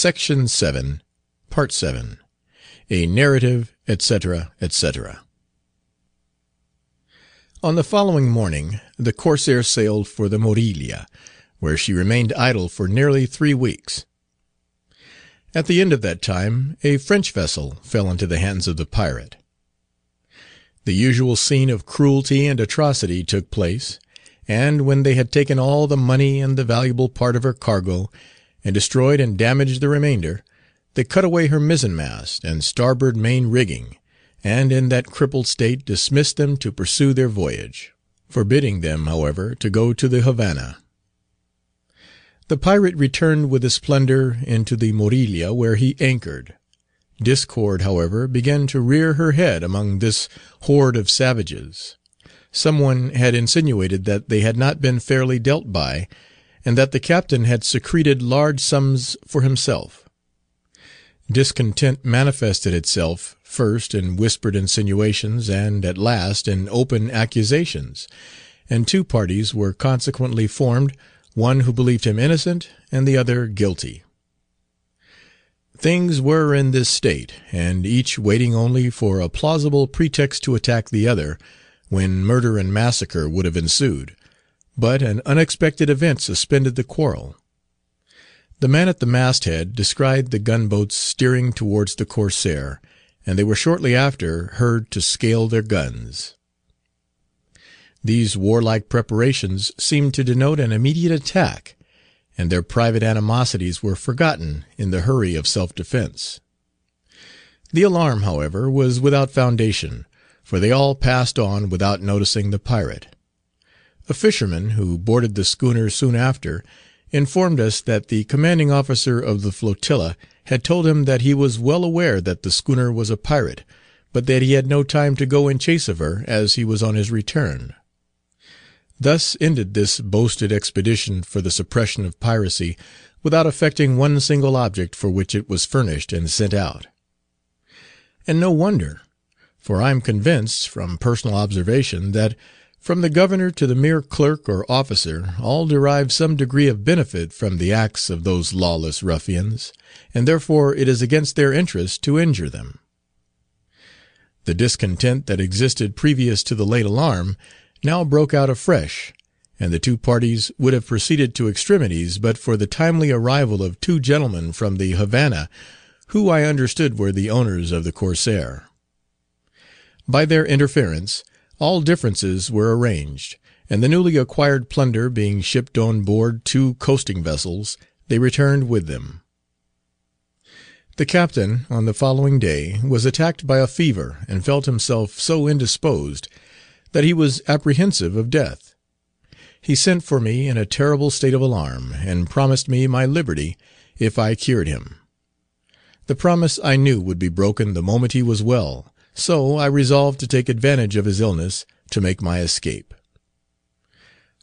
Section 7, Part 7 A narrative, etc., etc. On the following morning the Corsair sailed for the Morelia, where she remained idle for nearly three weeks. At the end of that time a French vessel fell into the hands of the pirate. The usual scene of cruelty and atrocity took place, and when they had taken all the money and the valuable part of her cargo, and destroyed and damaged the remainder, they cut away her mizen mast and starboard main rigging, and in that crippled state dismissed them to pursue their voyage, forbidding them, however, to go to the Havana. The pirate returned with his plunder into the Morelia, where he anchored. Discord, however, began to rear her head among this horde of savages. Some one had insinuated that they had not been fairly dealt by, and that the captain had secreted large sums for himself. Discontent manifested itself, first in whispered insinuations, and, at last, in open accusations, and two parties were consequently formed, one who believed him innocent, and the other guilty. Things were in this state, and each waiting only for a plausible pretext to attack the other, when murder and massacre would have ensued, but an unexpected event suspended the quarrel. The man at the mast head descried the gunboats steering towards the Corsair, and they were shortly after heard to scale their guns. These warlike preparations seemed to denote an immediate attack, and their private animosities were forgotten in the hurry of self defence. The alarm, however, was without foundation, for they all passed on without noticing the pirate. A fisherman, who boarded the schooner soon after, informed us that the commanding officer of the flotilla had told him that he was well aware that the schooner was a pirate, but that he had no time to go in chase of her, as he was on his return. Thus ended this boasted expedition for the suppression of piracy, without effecting one single object for which it was furnished and sent out. And no wonder for I am convinced, from personal observation, that from the governor to the mere clerk or officer, all derive some degree of benefit from the acts of those lawless ruffians, and therefore it is against their interest to injure them. The discontent that existed previous to the late alarm now broke out afresh, and the two parties would have proceeded to extremities but for the timely arrival of two gentlemen from the Havana, who I understood were the owners of the Corsair. By their interference, all differences were arranged, and the newly acquired plunder being shipped on board two coasting vessels, they returned with them. The captain, on the following day, was attacked by a fever, and felt himself so indisposed, that he was apprehensive of death. He sent for me in a terrible state of alarm, and promised me my liberty if I cured him. The promise I knew would be broken the moment he was well, so I resolved to take advantage of his illness to make my escape.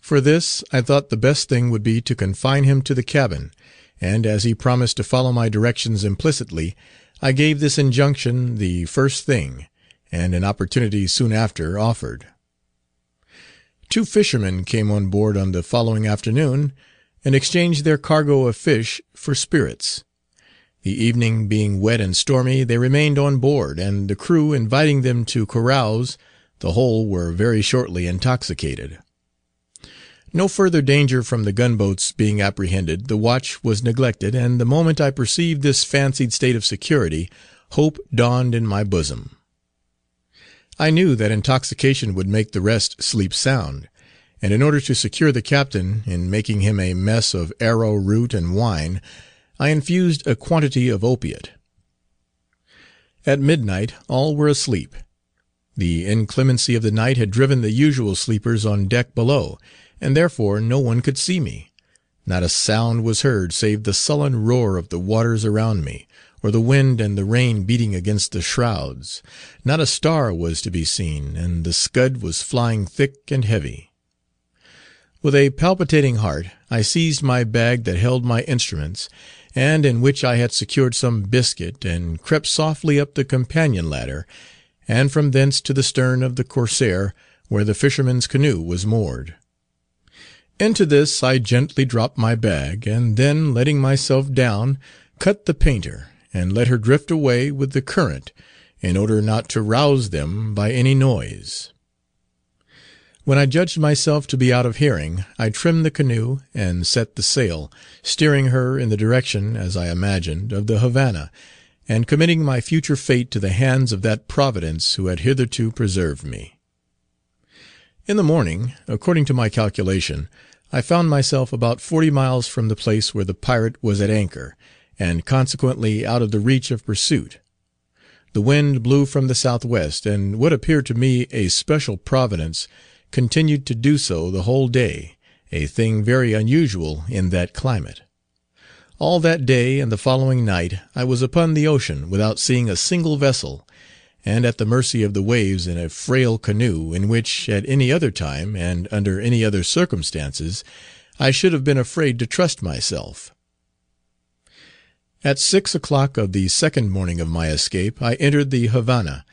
For this I thought the best thing would be to confine him to the cabin, and as he promised to follow my directions implicitly, I gave this injunction the first thing, and an opportunity soon after offered. Two fishermen came on board on the following afternoon, and exchanged their cargo of fish for spirits. The evening being wet and stormy, they remained on board, and the crew inviting them to carouse, the whole were very shortly intoxicated. No further danger from the gunboats being apprehended, the watch was neglected, and the moment I perceived this fancied state of security, hope dawned in my bosom. I knew that intoxication would make the rest sleep sound, and in order to secure the captain in making him a mess of arrow root and wine, I infused a quantity of opiate. At midnight all were asleep. The inclemency of the night had driven the usual sleepers on deck below, and therefore no one could see me. Not a sound was heard save the sullen roar of the waters around me, or the wind and the rain beating against the shrouds. Not a star was to be seen, and the scud was flying thick and heavy. With a palpitating heart I seized my bag that held my instruments, and in which I had secured some biscuit, and crept softly up the companion ladder, and from thence to the stern of the Corsair, where the fisherman's canoe was moored. Into this I gently dropped my bag, and then letting myself down, cut the painter, and let her drift away with the current, in order not to rouse them by any noise. When I judged myself to be out of hearing, I trimmed the canoe and set the sail, steering her in the direction, as I imagined, of the Havana, and committing my future fate to the hands of that Providence who had hitherto preserved me. In the morning, according to my calculation, I found myself about forty miles from the place where the pirate was at anchor, and consequently out of the reach of pursuit. The wind blew from the southwest, and what appeared to me a special providence, continued to do so the whole day, a thing very unusual in that climate. All that day and the following night I was upon the ocean without seeing a single vessel, and at the mercy of the waves in a frail canoe, in which, at any other time, and under any other circumstances, I should have been afraid to trust myself. At six o'clock of the second morning of my escape, I entered the Havana,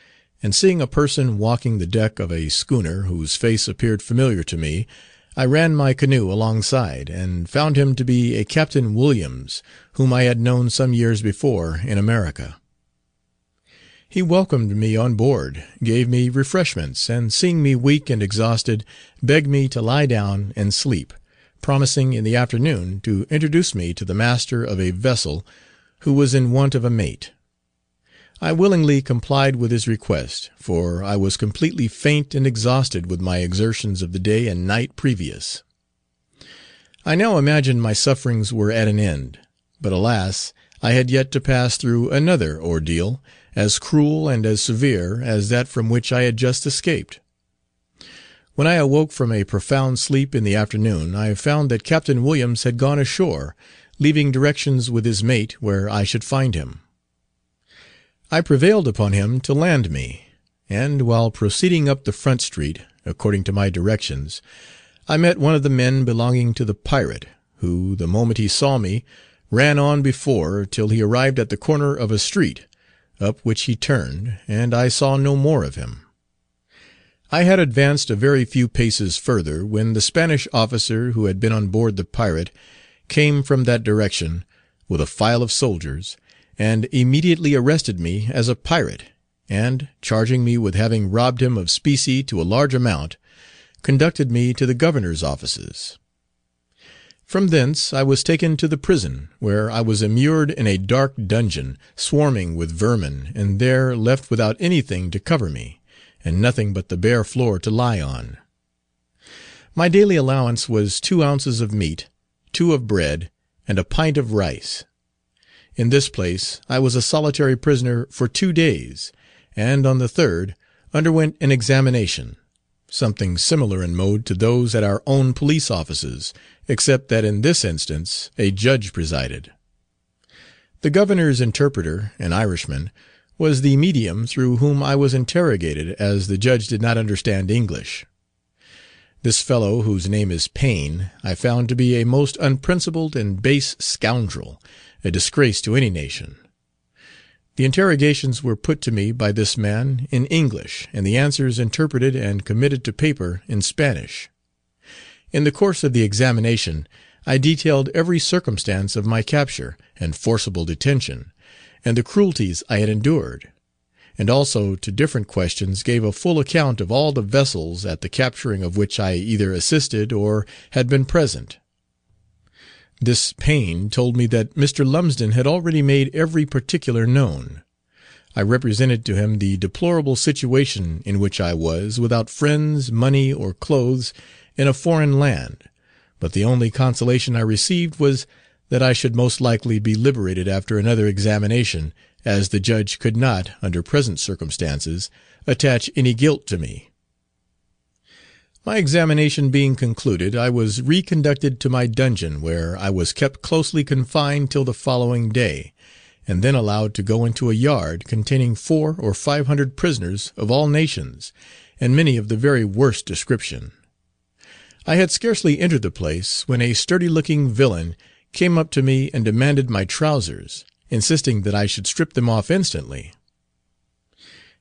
and seeing a person walking the deck of a schooner whose face appeared familiar to me, I ran my canoe alongside, and found him to be a Captain Williams, whom I had known some years before in America. He welcomed me on board, gave me refreshments, and seeing me weak and exhausted, begged me to lie down and sleep, promising in the afternoon to introduce me to the master of a vessel who was in want of a mate. I willingly complied with his request, for I was completely faint and exhausted with my exertions of the day and night previous. I now imagined my sufferings were at an end, but alas! I had yet to pass through another ordeal as cruel and as severe as that from which I had just escaped. When I awoke from a profound sleep in the afternoon, I found that Captain Williams had gone ashore, leaving directions with his mate where I should find him. I prevailed upon him to land me, and, while proceeding up the front street, according to my directions, I met one of the men belonging to the pirate, who, the moment he saw me, ran on before till he arrived at the corner of a street, up which he turned, and I saw no more of him. I had advanced a very few paces further, when the Spanish officer who had been on board the pirate, came from that direction, with a file of soldiers, and immediately arrested me as a pirate, and, charging me with having robbed him of specie to a large amount, conducted me to the Governor's offices. From thence I was taken to the prison, where I was immured in a dark dungeon, swarming with vermin, and there left without anything to cover me, and nothing but the bare floor to lie on. My daily allowance was two ounces of meat, two of bread, and a pint of rice. In this place I was a solitary prisoner for two days, and on the third underwent an examination something similar in mode to those at our own police offices, except that in this instance a judge presided. The Governor's interpreter, an Irishman, was the medium through whom I was interrogated, as the judge did not understand English. This fellow, whose name is Payne, I found to be a most unprincipled and base scoundrel, a disgrace to any nation. The interrogations were put to me by this man in English, and the answers interpreted and committed to paper in Spanish. In the course of the examination I detailed every circumstance of my capture and forcible detention, and the cruelties I had endured; and also to different questions gave a full account of all the vessels at the capturing of which I either assisted or had been present. This Payne told me that Mr. Lumsden had already made every particular known. I represented to him the deplorable situation in which I was, without friends, money, or clothes, in a foreign land, but the only consolation I received was that I should most likely be liberated after another examination, as the judge could not, under present circumstances, attach any guilt to me. My examination being concluded, I was reconducted to my dungeon, where I was kept closely confined till the following day, and then allowed to go into a yard containing four or five hundred prisoners of all nations, and many of the very worst description. I had scarcely entered the place, when a sturdy looking villain came up to me and demanded my trousers, insisting that I should strip them off instantly.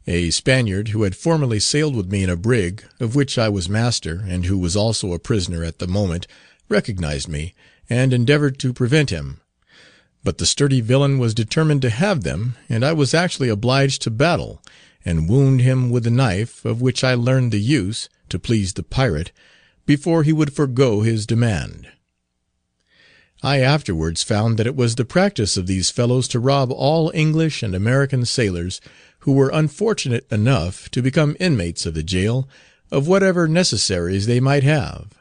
A Spaniard, who had formerly sailed with me in a brig, of which I was master, and who was also a prisoner at the moment, recognised me, and endeavoured to prevent him; but the sturdy villain was determined to have them, and I was actually obliged to battle, and wound him with the knife, of which I learned the use, to please the pirate, before he would forego his demand. I afterwards found that it was the practice of these fellows to rob all English and American sailors who were unfortunate enough to become inmates of the gaol, of whatever necessaries they might have.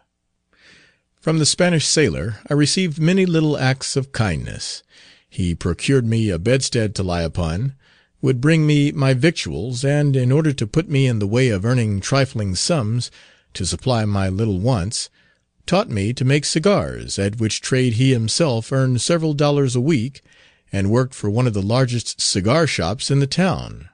From the Spanish sailor I received many little acts of kindness. He procured me a bedstead to lie upon, would bring me my victuals, and, in order to put me in the way of earning trifling sums to supply my little wants, taught me to make cigars, at which trade he himself earned several dollars a week, and worked for one of the largest cigar shops in the town.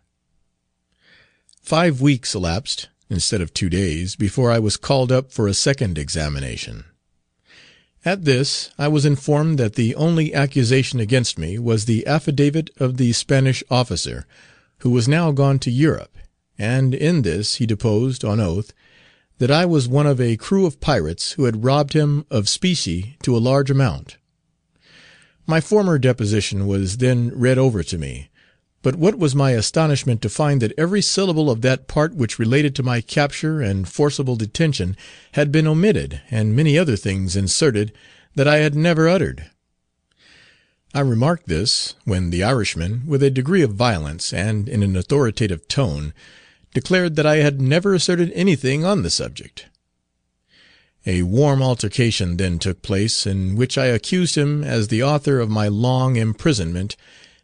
Five weeks elapsed, instead of two days, before I was called up for a second examination. At this I was informed that the only accusation against me was the affidavit of the Spanish officer, who was now gone to Europe, and in this he deposed, on oath, that I was one of a crew of pirates who had robbed him of specie to a large amount. My former deposition was then read over to me, but what was my astonishment to find that every syllable of that part which related to my capture and forcible detention had been omitted, and many other things inserted that I had never uttered. I remarked this, when the Irishman, with a degree of violence, and in an authoritative tone, declared that I had never asserted anything on the subject. A warm altercation then took place, in which I accused him as the author of my long imprisonment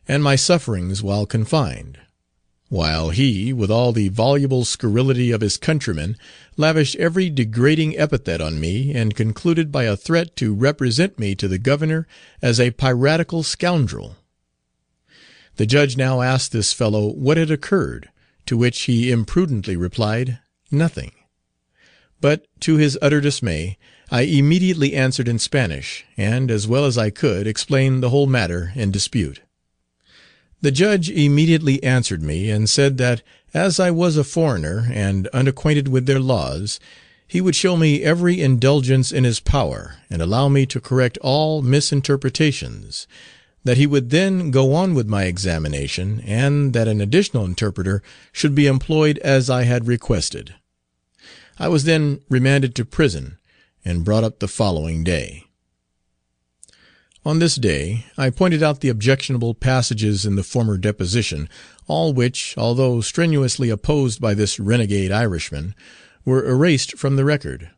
and my sufferings while confined; while he, with all the voluble scurrility of his countrymen, lavished every degrading epithet on me, and concluded by a threat to represent me to the Governor as a piratical scoundrel. The judge now asked this fellow what had occurred, to which he imprudently replied, "Nothing." But, to his utter dismay, I immediately answered in Spanish, and, as well as I could, explained the whole matter in dispute. The judge immediately answered me, and said that, as I was a foreigner, and unacquainted with their laws, he would show me every indulgence in his power, and allow me to correct all misinterpretations that he would then go on with my examination, and that an additional interpreter should be employed as I had requested. I was then remanded to prison, and brought up the following day. On this day I pointed out the objectionable passages in the former deposition, all which, although strenuously opposed by this renegade Irishman, were erased from the record.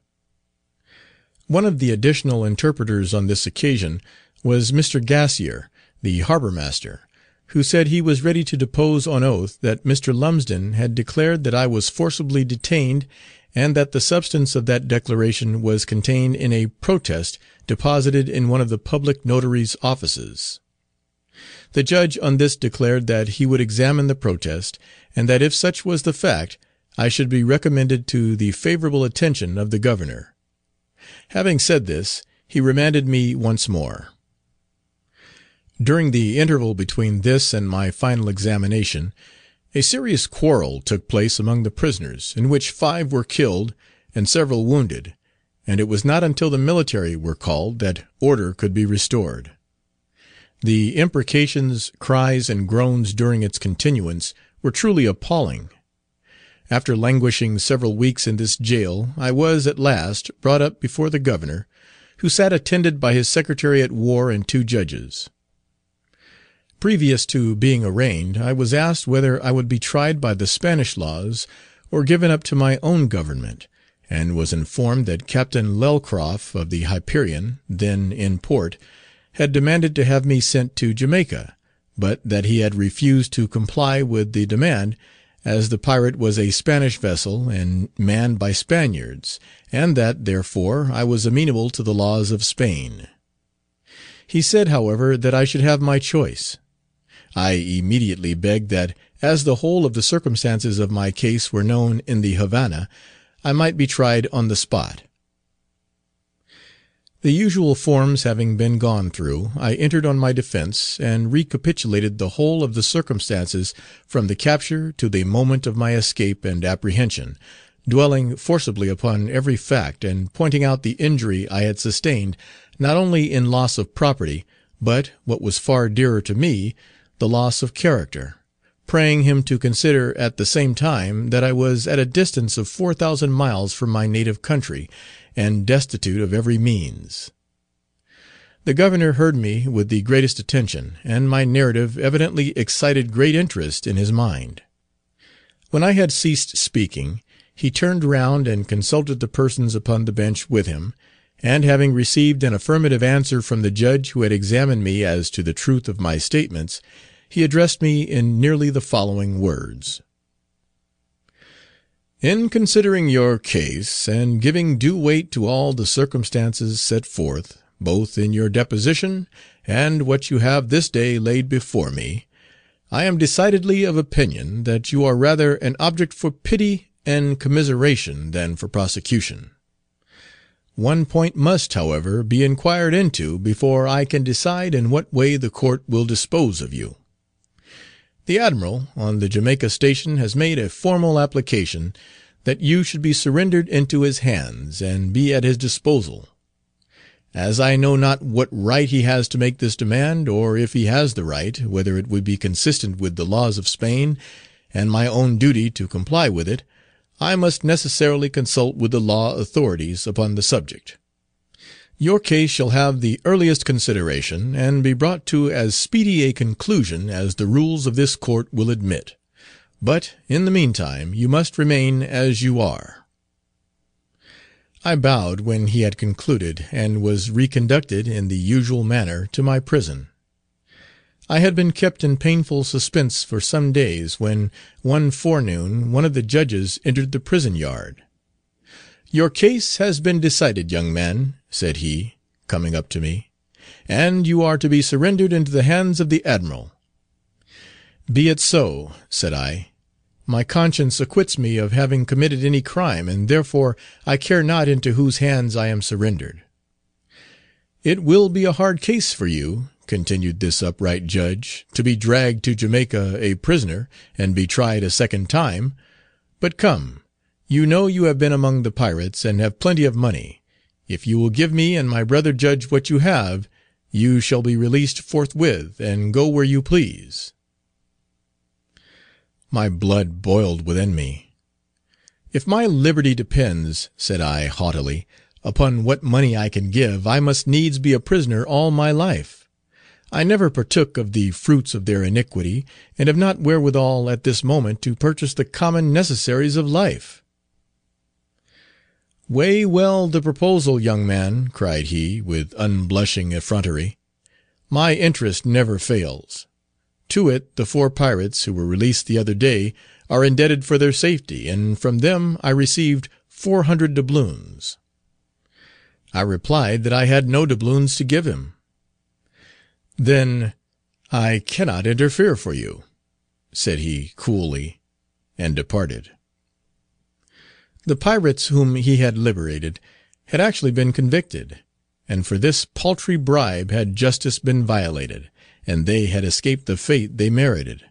One of the additional interpreters on this occasion was Mr. Gassier, the harbour master, who said he was ready to depose on oath that Mr. Lumsden had declared that I was forcibly detained, and that the substance of that declaration was contained in a protest deposited in one of the public notary's offices. The judge on this declared that he would examine the protest, and that if such was the fact, I should be recommended to the favourable attention of the Governor. Having said this, he remanded me once more. During the interval between this and my final examination, a serious quarrel took place among the prisoners, in which five were killed and several wounded, and it was not until the military were called that order could be restored. The imprecations, cries, and groans during its continuance were truly appalling. After languishing several weeks in this gaol, I was, at last, brought up before the Governor, who sat attended by his Secretary at War and two judges. Previous to being arraigned, I was asked whether I would be tried by the Spanish laws or given up to my own government, and was informed that Captain Lelcroft of the Hyperion, then in port, had demanded to have me sent to Jamaica, but that he had refused to comply with the demand, as the pirate was a Spanish vessel and manned by Spaniards, and that, therefore, I was amenable to the laws of Spain. He said, however, that I should have my choice. I immediately begged that, as the whole of the circumstances of my case were known in the Havana, I might be tried on the spot. The usual forms having been gone through, I entered on my defence, and recapitulated the whole of the circumstances from the capture to the moment of my escape and apprehension, dwelling forcibly upon every fact, and pointing out the injury I had sustained not only in loss of property, but, what was far dearer to me, the loss of character, praying him to consider at the same time that I was at a distance of 4,000 miles from my native country, and destitute of every means. The Governor heard me with the greatest attention, and my narrative evidently excited great interest in his mind. When I had ceased speaking, he turned round and consulted the persons upon the bench with him, and having received an affirmative answer from the judge who had examined me as to the truth of my statements, he addressed me in nearly the following words: "In considering your case, and giving due weight to all the circumstances set forth, both in your deposition and what you have this day laid before me, I am decidedly of opinion that you are rather an object for pity and commiseration than for prosecution. One point must, however, be inquired into before I can decide in what way the court will dispose of you. The Admiral on the Jamaica station has made a formal application that you should be surrendered into his hands, and be at his disposal. As I know not what right he has to make this demand, or if he has the right, whether it would be consistent with the laws of Spain, and my own duty to comply with it, I must necessarily consult with the law authorities upon the subject. Your case shall have the earliest consideration, and be brought to as speedy a conclusion as the rules of this court will admit; but, in the meantime, you must remain as you are." I bowed when he had concluded, and was reconducted in the usual manner to my prison. I had been kept in painful suspense for some days, when, one forenoon, one of the judges entered the prison yard. "Your case has been decided, young man," said he, coming up to me, "and you are to be surrendered into the hands of the admiral." "Be it so," said I. "My conscience acquits me of having committed any crime, and therefore I care not into whose hands I am surrendered." "It will be a hard case for you," continued this upright judge, "to be dragged to Jamaica a prisoner, and be tried a second time. But come. You know you have been among the pirates, and have plenty of money. If you will give me and my brother judge what you have, you shall be released forthwith, and go where you please." My blood boiled within me. "If my liberty depends," said I, haughtily, "upon what money I can give, I must needs be a prisoner all my life. I never partook of the fruits of their iniquity, and have not wherewithal at this moment to purchase the common necessaries of life. "Weigh well the proposal, young man," cried he, with unblushing effrontery. "My interest never fails. To it the four pirates, who were released the other day, are indebted for their safety, and from them I received four hundred doubloons." I replied that I had no doubloons to give him. "Then I cannot interfere for you," said he coolly, and departed. The pirates whom he had liberated had actually been convicted, and for this paltry bribe had justice been violated, and they had escaped the fate they merited.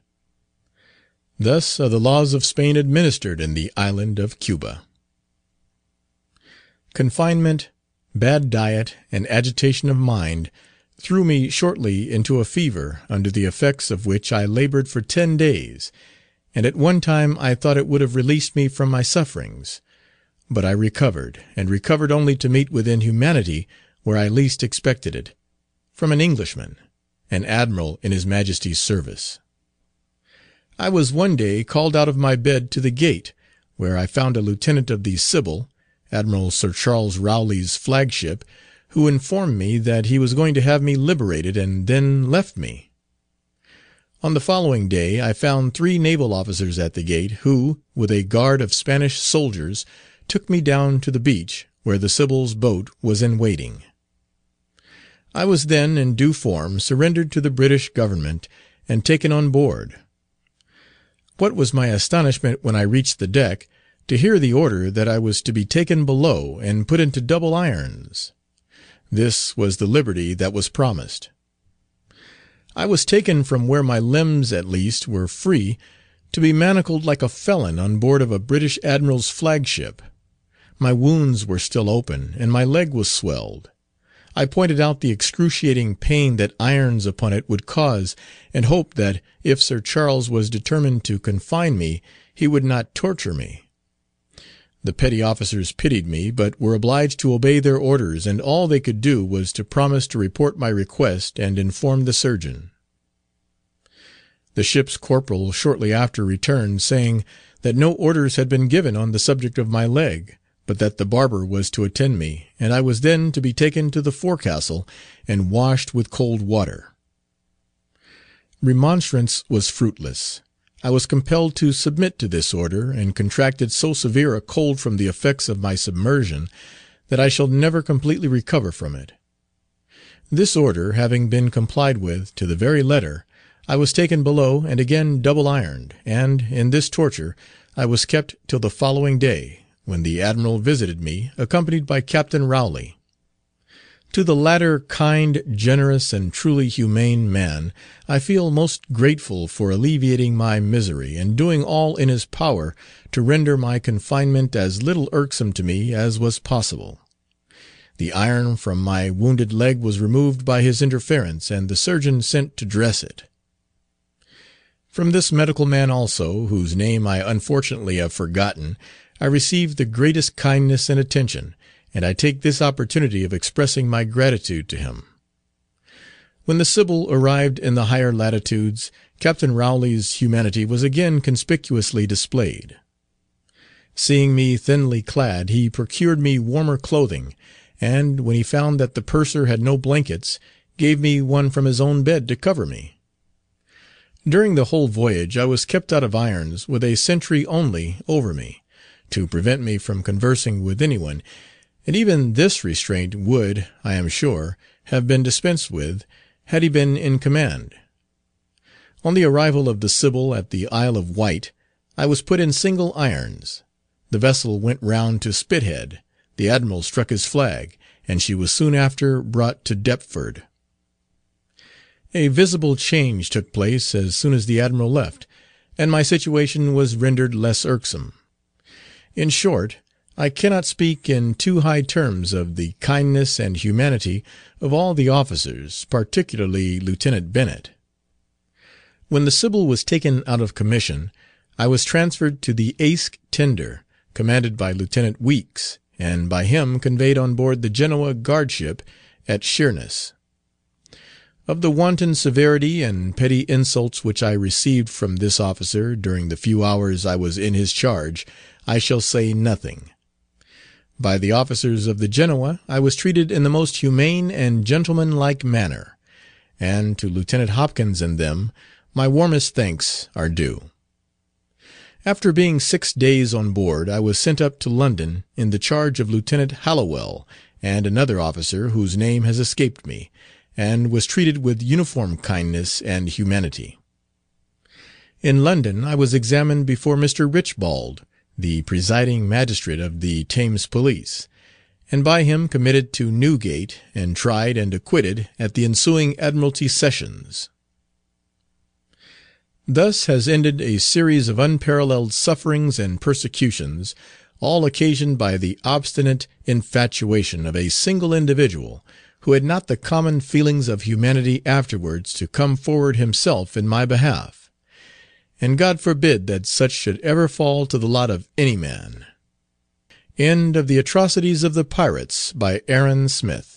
Thus are the laws of Spain administered in the island of Cuba. Confinement, bad diet, and agitation of mind, threw me shortly into a fever, under the effects of which I laboured for ten days, and at one time I thought it would have released me from my sufferings. But I recovered, and recovered only to meet with inhumanity where I least expected it, from an Englishman, an admiral in his Majesty's service. I was one day called out of my bed to the gate, where I found a lieutenant of the Sybil, Admiral Sir Charles Rowley's flag ship, who informed me that he was going to have me liberated, and then left me. On the following day I found three naval officers at the gate, who, with a guard of Spanish soldiers, took me down to the beach, where the Sibyl's boat was in waiting. I was then in due form surrendered to the British Government, and taken on board. What was my astonishment when I reached the deck, to hear the order that I was to be taken below and put into double irons. This was the liberty that was promised. I was taken from where my limbs at least were free, to be manacled like a felon on board of a British Admiral's flag ship. My wounds were still open, and my leg was swelled. I pointed out the excruciating pain that irons upon it would cause, and hoped that if Sir Charles was determined to confine me, he would not torture me. The petty officers pitied me, but were obliged to obey their orders, and all they could do was to promise to report my request and inform the surgeon. The ship's corporal shortly after returned, saying that no orders had been given on the subject of my leg, but that the barber was to attend me, and I was then to be taken to the forecastle and washed with cold water. Remonstrance was fruitless. I was compelled to submit to this order, and contracted so severe a cold from the effects of my submersion, that I shall never completely recover from it. This order having been complied with to the very letter, I was taken below and again double ironed, and, in this torture, I was kept till the following day, when the admiral visited me, accompanied by Captain Rowley. To the latter kind, generous, and truly humane man, I feel most grateful for alleviating my misery, and doing all in his power to render my confinement as little irksome to me as was possible. The iron from my wounded leg was removed by his interference, and the surgeon sent to dress it. From this medical man also, whose name I unfortunately have forgotten, I received the greatest kindness and attention, and I take this opportunity of expressing my gratitude to him. When the Sybil arrived in the higher latitudes, Captain Rowley's humanity was again conspicuously displayed. Seeing me thinly clad, he procured me warmer clothing, and, when he found that the purser had no blankets, gave me one from his own bed to cover me. During the whole voyage I was kept out of irons with a sentry only over me, to prevent me from conversing with any one, and even this restraint would, I am sure, have been dispensed with, had he been in command. On the arrival of the Sybil at the Isle of Wight, I was put in single irons. The vessel went round to Spithead, the admiral struck his flag, and she was soon after brought to Deptford. A visible change took place as soon as the admiral left, and my situation was rendered less irksome. In short, I cannot speak in too high terms of the kindness and humanity of all the officers, particularly Lieutenant Bennet. When the Sybil was taken out of commission, I was transferred to the Aske tender, commanded by Lieutenant Weeks, and by him conveyed on board the Genoa guardship at Sheerness. Of the wanton severity and petty insults which I received from this officer during the few hours I was in his charge, I shall say nothing. By the officers of the Genoa I was treated in the most humane and gentlemanlike manner, and to Lieutenant Hopkins and them my warmest thanks are due. After being six days on board, I was sent up to London in the charge of Lieutenant Hallowell and another officer whose name has escaped me, and was treated with uniform kindness and humanity. In London I was examined before Mr. Richbell, the presiding magistrate of the Thames Police, and by him committed to Newgate, and tried and acquitted at the ensuing Admiralty sessions. Thus has ended a series of unparalleled sufferings and persecutions, all occasioned by the obstinate infatuation of a single individual, who had not the common feelings of humanity afterwards to come forward himself in my behalf. And God forbid that such should ever fall to the lot of any man. End of the Atrocities of the Pirates by Aaron Smith